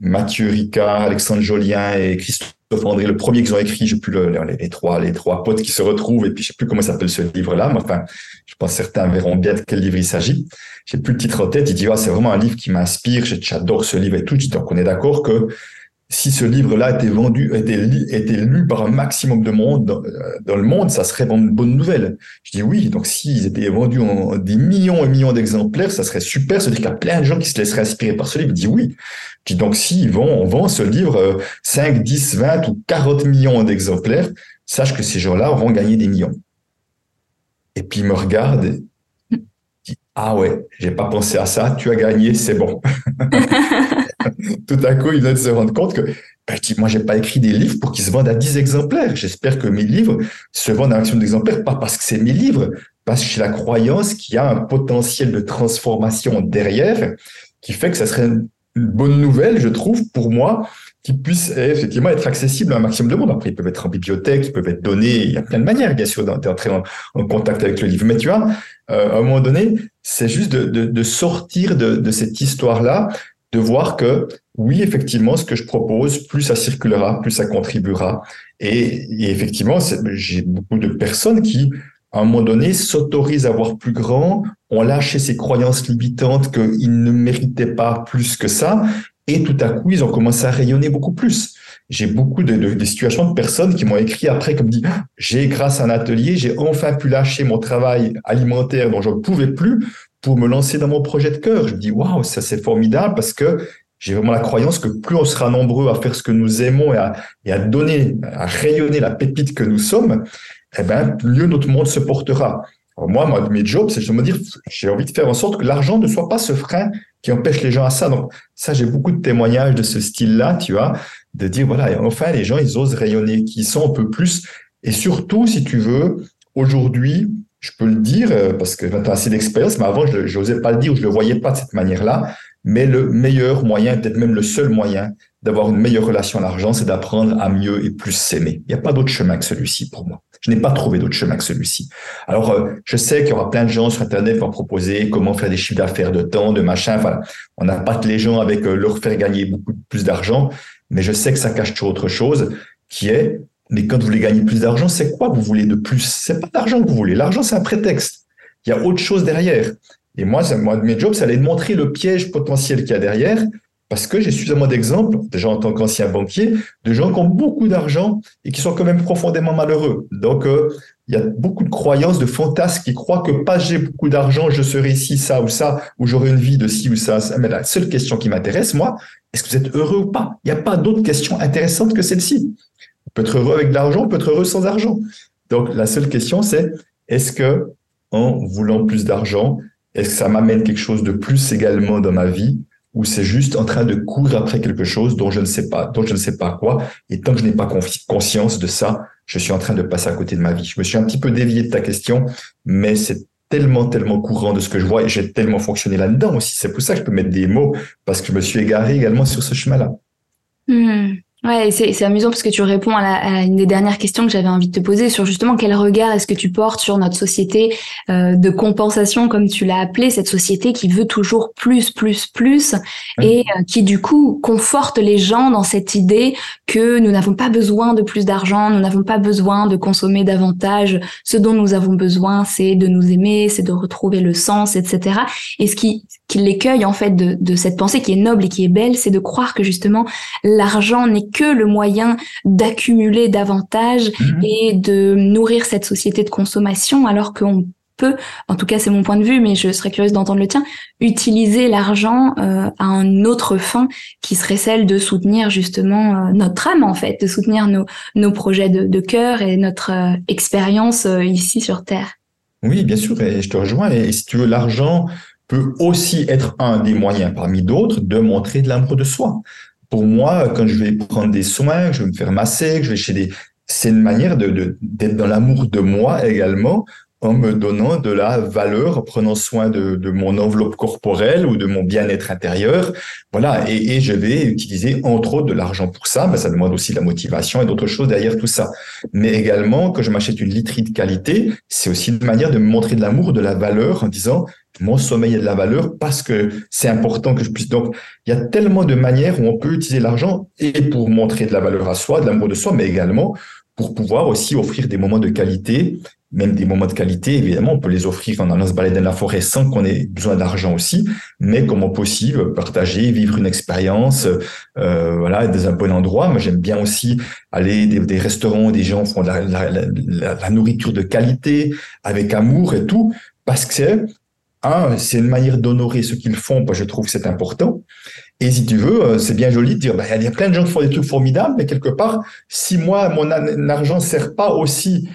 Mathieu Ricard, Alexandre Jolien et Christophe André, le premier qu'ils ont écrit, je sais plus le, les, trois, les trois potes qui se retrouvent, et puis je sais plus comment s'appelle ce livre-là, mais enfin, je pense que certains verront bien de quel livre il s'agit. J'ai plus le titre en tête. Il dit, ah, c'est vraiment un livre qui m'inspire, j'adore ce livre et tout. Donc, on est d'accord que si ce livre-là était vendu, était, était lu par un maximum de monde euh, dans, le monde, ça serait une bonne nouvelle. Je dis oui. Donc, s'ils étaient vendus en des millions et millions d'exemplaires, ça serait super. Ça veut dire qu'il y a plein de gens qui se laisseraient inspirer par ce livre. Je dis oui. Je dis donc, s'ils vont, on vend ce livre 5, 10, 20 ou 40 millions d'exemplaires, sache que ces gens-là auront gagné des millions. Et puis, il me regarde et dit, ah ouais, j'ai pas pensé à ça, tu as gagné, c'est bon. Tout à coup, il vient de se rendre compte que, ben, je dis, moi, j'ai pas écrit des livres pour qu'ils se vendent à 10 exemplaires. J'espère que mes livres se vendent à un d'exemplaires, pas parce que c'est mes livres, parce que j'ai la croyance qu'il y a un potentiel de transformation derrière qui fait que ça serait une bonne nouvelle, je trouve, pour moi, qui puisse effectivement être accessible à un maximum de monde. Après, ils peuvent être en bibliothèque, ils peuvent être donnés, il y a plein de manières, bien sûr, d'entrer en, en, contact avec le livre. Mais tu vois, euh, à un moment donné, c'est juste de, de, de, sortir de, de cette histoire-là, de voir que oui, effectivement, ce que je propose, plus ça circulera, plus ça contribuera. Et, effectivement, j'ai beaucoup de personnes qui, à un moment donné, s'autorisent à voir plus grand, ont lâché ces croyances limitantes qu'ils ne méritaient pas plus que ça, et tout à coup, ils ont commencé à rayonner beaucoup plus. J'ai beaucoup de, de, situations de personnes qui m'ont écrit après comme dit j'ai grâce à un atelier j'ai enfin pu lâcher mon travail alimentaire dont je ne pouvais plus pour me lancer dans mon projet de cœur. Je dis waouh ça c'est formidable parce que j'ai vraiment la croyance que plus on sera nombreux à faire ce que nous aimons et à, et à donner, à rayonner la pépite que nous sommes, eh ben, mieux notre monde se portera. moi, moi, mes jobs, c'est de me dire, j'ai envie de faire en sorte que l'argent ne soit pas ce frein qui empêche les gens à ça. Donc, ça, j'ai beaucoup de témoignages de ce style-là, tu vois, de dire, voilà, enfin, les gens, ils osent rayonner, qui sont un peu plus. Et surtout, si tu veux, aujourd'hui, je peux le dire, euh, parce que as assez d'expérience, mais avant, je n'osais pas le dire, ou je le voyais pas de cette manière-là. Mais le meilleur moyen, peut-être même le seul moyen d'avoir une meilleure relation à l'argent, c'est d'apprendre à mieux et plus s'aimer. Il n'y a pas d'autre chemin que celui-ci pour moi. Je n'ai pas trouvé d'autre chemin que celui-ci. Alors, euh, je sais qu'il y aura plein de gens sur Internet qui vont proposer comment faire des chiffres d'affaires de temps, de machin. Enfin, on que les gens avec euh, leur faire gagner beaucoup plus d'argent, mais je sais que ça cache autre chose qui est, mais quand vous voulez gagner plus d'argent, c'est quoi que vous voulez de plus? C'est pas d'argent que vous voulez. L'argent, c'est un prétexte. Il y a autre chose derrière. Et moi, moi, mes jobs, c'est aller montrer le piège potentiel qu'il y a derrière parce que j'ai suffisamment d'exemples, déjà en tant qu'ancien banquier, de gens qui ont beaucoup d'argent et qui sont quand même profondément malheureux. Donc, euh, il y a beaucoup de croyances, de fantasmes qui croient que pas j'ai beaucoup d'argent, je serai ici, ça ou ça, ou j'aurai une vie de ci ou ça. Mais la seule question qui m'intéresse, moi, est-ce que vous êtes heureux ou pas? Il n'y a pas d'autre question intéressante que celle-ci. Peut être heureux avec de l'argent, peut être heureux sans argent. Donc, la seule question, c'est est-ce que, en voulant plus d'argent, est-ce que ça m'amène quelque chose de plus également dans ma vie ou c'est juste en train de courir après quelque chose dont je ne sais pas, dont je ne sais pas quoi. Et tant que je n'ai pas conscience de ça, je suis en train de passer à côté de ma vie. Je me suis un petit peu dévié de ta question, mais c'est tellement, tellement courant de ce que je vois et j'ai tellement fonctionné là-dedans aussi. C'est pour ça que je peux mettre des mots parce que je me suis égaré également sur ce chemin-là. Hmm. Ouais, c'est amusant parce que tu réponds à, la, à, une des dernières questions que j'avais envie de te poser sur justement quel regard est-ce que tu portes sur notre société euh, de compensation, comme tu l'as appelé, cette société qui veut toujours plus, plus, plus, et euh, qui du coup conforte les gens dans cette idée que nous n'avons pas besoin de plus d'argent, nous n'avons pas besoin de consommer davantage. Ce dont nous avons besoin, c'est de nous aimer, c'est de retrouver le sens, etc. Et ce qui, qui l'écueille en fait de, de cette pensée qui est noble et qui est belle, c'est de croire que justement l'argent n'est que le moyen d'accumuler davantage mhm. et de nourrir cette société de consommation, alors qu'on peut, en tout cas c'est mon point de vue, mais je serais curieuse d'entendre le tien, utiliser l'argent euh, à un autre fin qui serait celle de soutenir justement euh, notre âme en fait, de soutenir nos, nos projets de, de cœur et notre euh, expérience ici sur Terre. Oui, bien sûr, et je te rejoins. Et si tu veux, l'argent peut aussi être un des moyens parmi d'autres de montrer de l'amour de soi. Pour moi, quand je vais prendre des soins, je vais me faire masser, que je vais chez des, c'est une manière de, d'être dans l'amour de moi également, en me donnant de la valeur, en prenant soin de, mon enveloppe corporelle ou de mon bien-être intérieur. Voilà, et, je vais utiliser entre autres de l'argent pour ça, mais ça demande aussi de la motivation et d'autres choses derrière tout ça. Mais également, quand je m'achète une literie de qualité, c'est aussi une manière de me montrer de l'amour, de la valeur, en disant mon sommeil a de la valeur parce que c'est important que je puisse. Donc, il y a tellement de manières où on peut utiliser l'argent et pour montrer de la valeur à soi, de l'amour de soi, mais également pour pouvoir aussi offrir des moments de qualité, même des moments de qualité, évidemment, on peut les offrir en allant se balader dans la forêt sans qu'on ait besoin d'argent aussi, mais comment possible, partager, vivre une expérience, euh, voilà, dans un bon endroit. Moi, j'aime bien aussi aller des, des restaurants où des gens font de la, nourriture de qualité, avec amour et tout, parce que un, c'est une manière d'honorer ce qu'ils font, je trouve que c'est important. Et si tu veux, euh, c'est bien joli de dire, bah, il y a plein de gens qui font des trucs formidables, mais quelque part, si moi, mon argent ne sert pas aussi,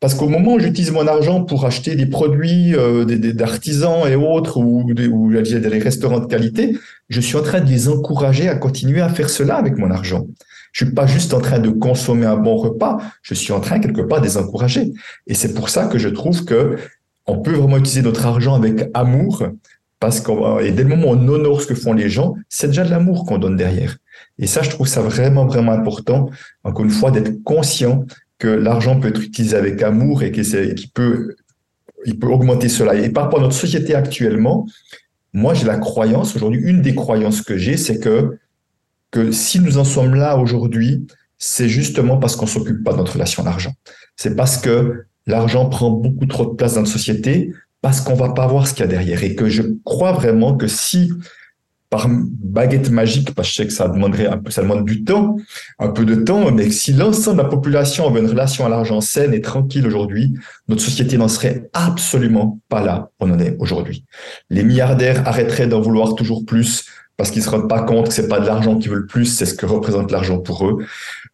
parce qu'au moment où j'utilise mon argent pour acheter des produits euh, d'artisans et autres, ou, ou des restaurants de qualité, je suis en train de les encourager à continuer à faire cela avec mon argent. Je suis pas juste en train de consommer un bon repas, je suis en train quelque part de les encourager. Et c'est pour ça que je trouve que on peut vraiment utiliser notre argent avec amour parce qu'on et dès le moment où on honore ce que font les gens, c'est déjà de l'amour qu'on donne derrière. Et ça, je trouve ça vraiment vraiment important. Encore une fois, d'être conscient que l'argent peut être utilisé avec amour et qu'il peut il peut augmenter cela. Et par rapport à notre société actuellement, moi j'ai la croyance aujourd'hui, une des croyances que j'ai, c'est que que si nous en sommes là aujourd'hui, c'est justement parce qu'on s'occupe pas de notre relation d'argent. C'est parce que l'argent prend beaucoup trop de place dans notre société parce qu'on va pas voir ce qu'il y a derrière. Et que je crois vraiment que si, par baguette magique, parce que je sais que ça demanderait un peu, ça demande du temps, un peu de temps, mais si l'ensemble de la population avait une relation à l'argent saine et tranquille aujourd'hui, notre société n'en serait absolument pas là où on en est aujourd'hui. Les milliardaires arrêteraient d'en vouloir toujours plus parce qu'ils se rendent pas compte que c'est pas de l'argent qu'ils veulent plus, c'est ce que représente l'argent pour eux.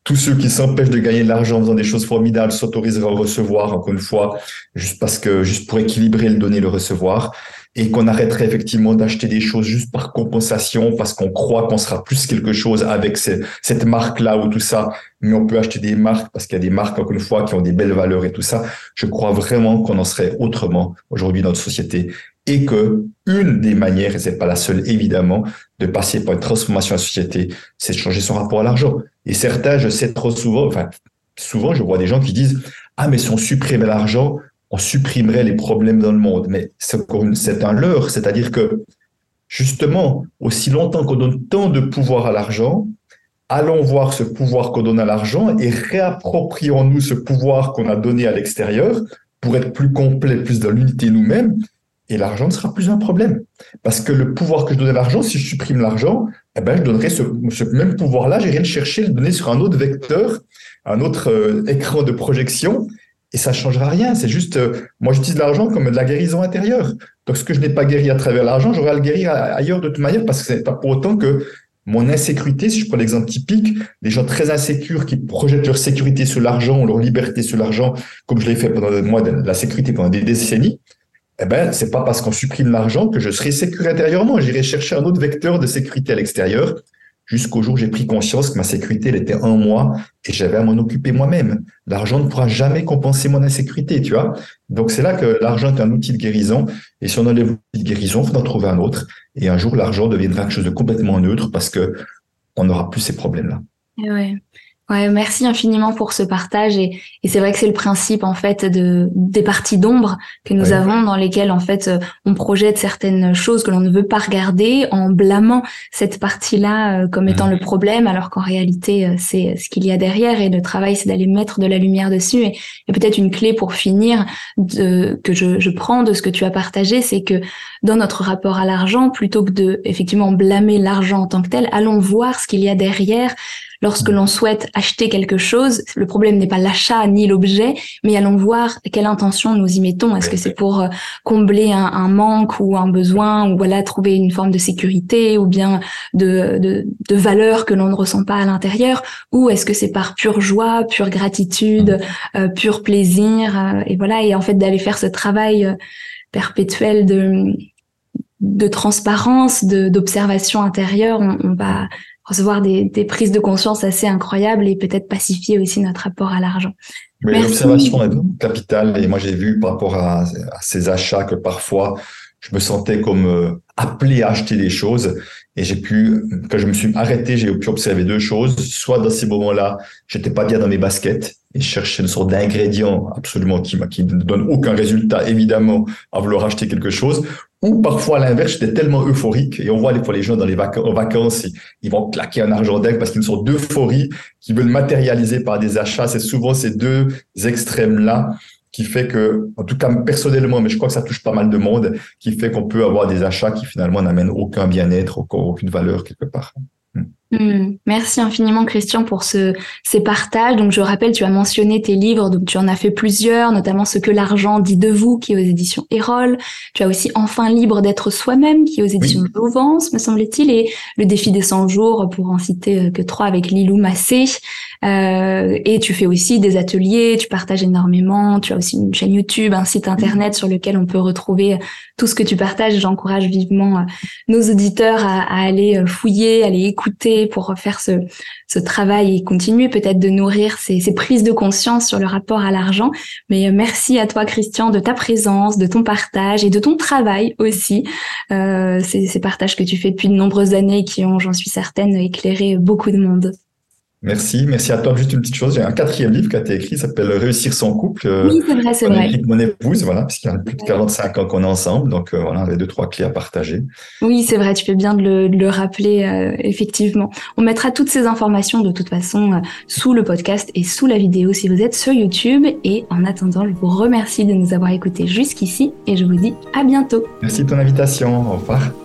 Tous ceux qui s'empêchent de gagner de l'argent en faisant des choses formidables s'autoriseraient à recevoir, encore une fois, juste parce que, juste pour équilibrer le donner, le recevoir et qu'on arrêterait effectivement d'acheter des choses juste par compensation parce qu'on croit qu'on sera plus quelque chose avec cette marque-là ou tout ça, mais on peut acheter des marques parce qu'il y a des marques, encore une fois, qui ont des belles valeurs et tout ça. Je crois vraiment qu'on en serait autrement aujourd'hui dans notre société et que une des manières, et c'est pas la seule évidemment, de passer par une transformation de la société, c'est de changer son rapport à l'argent. Et certains, je sais trop souvent, enfin, souvent, je vois des gens qui disent, ah, mais si on supprimait l'argent, on supprimerait les problèmes dans le monde. Mais c'est un leurre, c'est-à-dire que justement, aussi longtemps qu'on donne tant de pouvoir à l'argent, allons voir ce pouvoir qu'on donne à l'argent et réapproprions-nous ce pouvoir qu'on a donné à l'extérieur pour être plus complet, plus dans l'unité nous-mêmes. Et l'argent ne sera plus un problème. Parce que le pouvoir que je donne à l'argent, si je supprime l'argent, eh ben, je donnerai ce, même pouvoir-là, j'irai le chercher, le donner sur un autre vecteur, un autre euh, écran de projection, et ça changera rien. C'est juste, euh, moi, j'utilise l'argent comme de la guérison intérieure. Donc, ce que je n'ai pas guéri à travers l'argent, j'aurai à le guérir ailleurs de toute manière parce que c'est pas pour autant que mon insécurité, si je prends l'exemple typique, des gens très insécures qui projettent leur sécurité sur l'argent ou leur liberté sur l'argent, comme je l'ai fait pendant moi, la sécurité pendant des décennies, eh ben, c'est pas parce qu'on supprime l'argent que je serai sécure intérieurement. J'irai chercher un autre vecteur de sécurité à l'extérieur jusqu'au jour où j'ai pris conscience que ma sécurité, elle était en moi et j'avais à m'en occuper moi-même. L'argent ne pourra jamais compenser mon insécurité, tu vois. Donc, c'est là que l'argent est un outil de guérison. Et si on enlève l'outil de guérison, il faut en trouver un autre. Et un jour, l'argent deviendra quelque chose de complètement neutre parce que on n'aura plus ces problèmes-là. Ouais. Ouais, merci infiniment pour ce partage et, et c'est vrai que c'est le principe en fait de des parties d'ombre que nous avons dans lesquelles en fait euh, on projette certaines choses que l'on ne veut pas regarder en blâmant cette partie-là euh, comme étant le problème alors qu'en réalité euh, c'est ce qu'il y a derrière et le travail c'est d'aller mettre de la lumière dessus. Et, et peut-être une clé pour finir de, que je, je prends de ce que tu as partagé c'est que dans notre rapport à l'argent plutôt que de effectivement blâmer l'argent en tant que tel allons voir ce qu'il y a derrière. Lorsque l'on souhaite acheter quelque chose, le problème n'est pas l'achat ni l'objet, mais allons voir quelle intention nous y mettons. Est-ce que c'est pour euh, combler un, manque ou un besoin, ou voilà trouver une forme de sécurité ou bien de, de, de valeur que l'on ne ressent pas à l'intérieur, ou est-ce que c'est par pure joie, pure gratitude, mmh. euh, pur plaisir, euh, et voilà, et en fait d'aller faire ce travail perpétuel de de transparence, d'observation intérieure, on, on va recevoir des, des, prises de conscience assez incroyables et peut-être pacifier aussi notre rapport à l'argent. Mais l'observation est capitale et moi j'ai vu par rapport à, à, ces achats que parfois je me sentais comme euh, appelé à acheter des choses et j'ai pu, quand je me suis arrêté, j'ai pu observer deux choses. Soit dans ces moments-là, j'étais pas bien dans mes baskets et je cherchais une sorte d'ingrédient absolument qui, qui ne donne aucun résultat, évidemment, à vouloir acheter quelque chose. Ou parfois, à l'inverse, j'étais tellement euphorique. Et on voit des fois les gens dans les vacances, ils vont claquer un argent dingue parce qu'ils sont d'euphorie, qui veulent matérialiser par des achats. C'est souvent ces deux extrêmes-là qui fait que, en tout cas personnellement, mais je crois que ça touche pas mal de monde, qui fait qu'on peut avoir des achats qui finalement n'amènent aucun bien-être, aucune valeur quelque part. Hmm. Merci infiniment Christian pour ce, ces partages. Donc je rappelle, tu as mentionné tes livres, donc tu en as fait plusieurs, notamment ce que l'argent dit de vous, qui est aux éditions Erol. Tu as aussi Enfin libre d'être soi-même, qui est aux éditions oui. Jouvence, me semble-t-il, et Le défi des 100 jours, pour en citer que trois avec Lilou Massé. Euh, et tu fais aussi des ateliers, tu partages énormément, tu as aussi une chaîne YouTube, un site internet sur lequel on peut retrouver tout ce que tu partages. J'encourage vivement euh, nos auditeurs à, à aller euh, fouiller, à aller écouter pour faire ce, travail et continuer peut-être de nourrir ces, prises de conscience sur le rapport à l'argent. Mais merci à toi, Christian, de ta présence, de ton partage et de ton travail aussi. Euh, ces partages que tu fais depuis de nombreuses années qui ont, j'en suis certaine, éclairé beaucoup de monde. Merci, merci à toi. Juste une petite chose, j'ai un quatrième livre qui a été écrit, s'appelle Réussir son couple. Euh, oui, c'est vrai, c'est vrai. Mon épouse, voilà, puisqu'il y a plus de 45 ans qu'on est ensemble, donc euh, voilà, avait deux, trois clés à partager. Oui, c'est vrai, tu fais bien de le, de le rappeler, euh, effectivement. On mettra toutes ces informations de toute façon euh, sous le podcast et sous la vidéo si vous êtes sur YouTube. Et en attendant, je vous remercie de nous avoir écoutés jusqu'ici et je vous dis à bientôt. Merci de ton invitation, au revoir.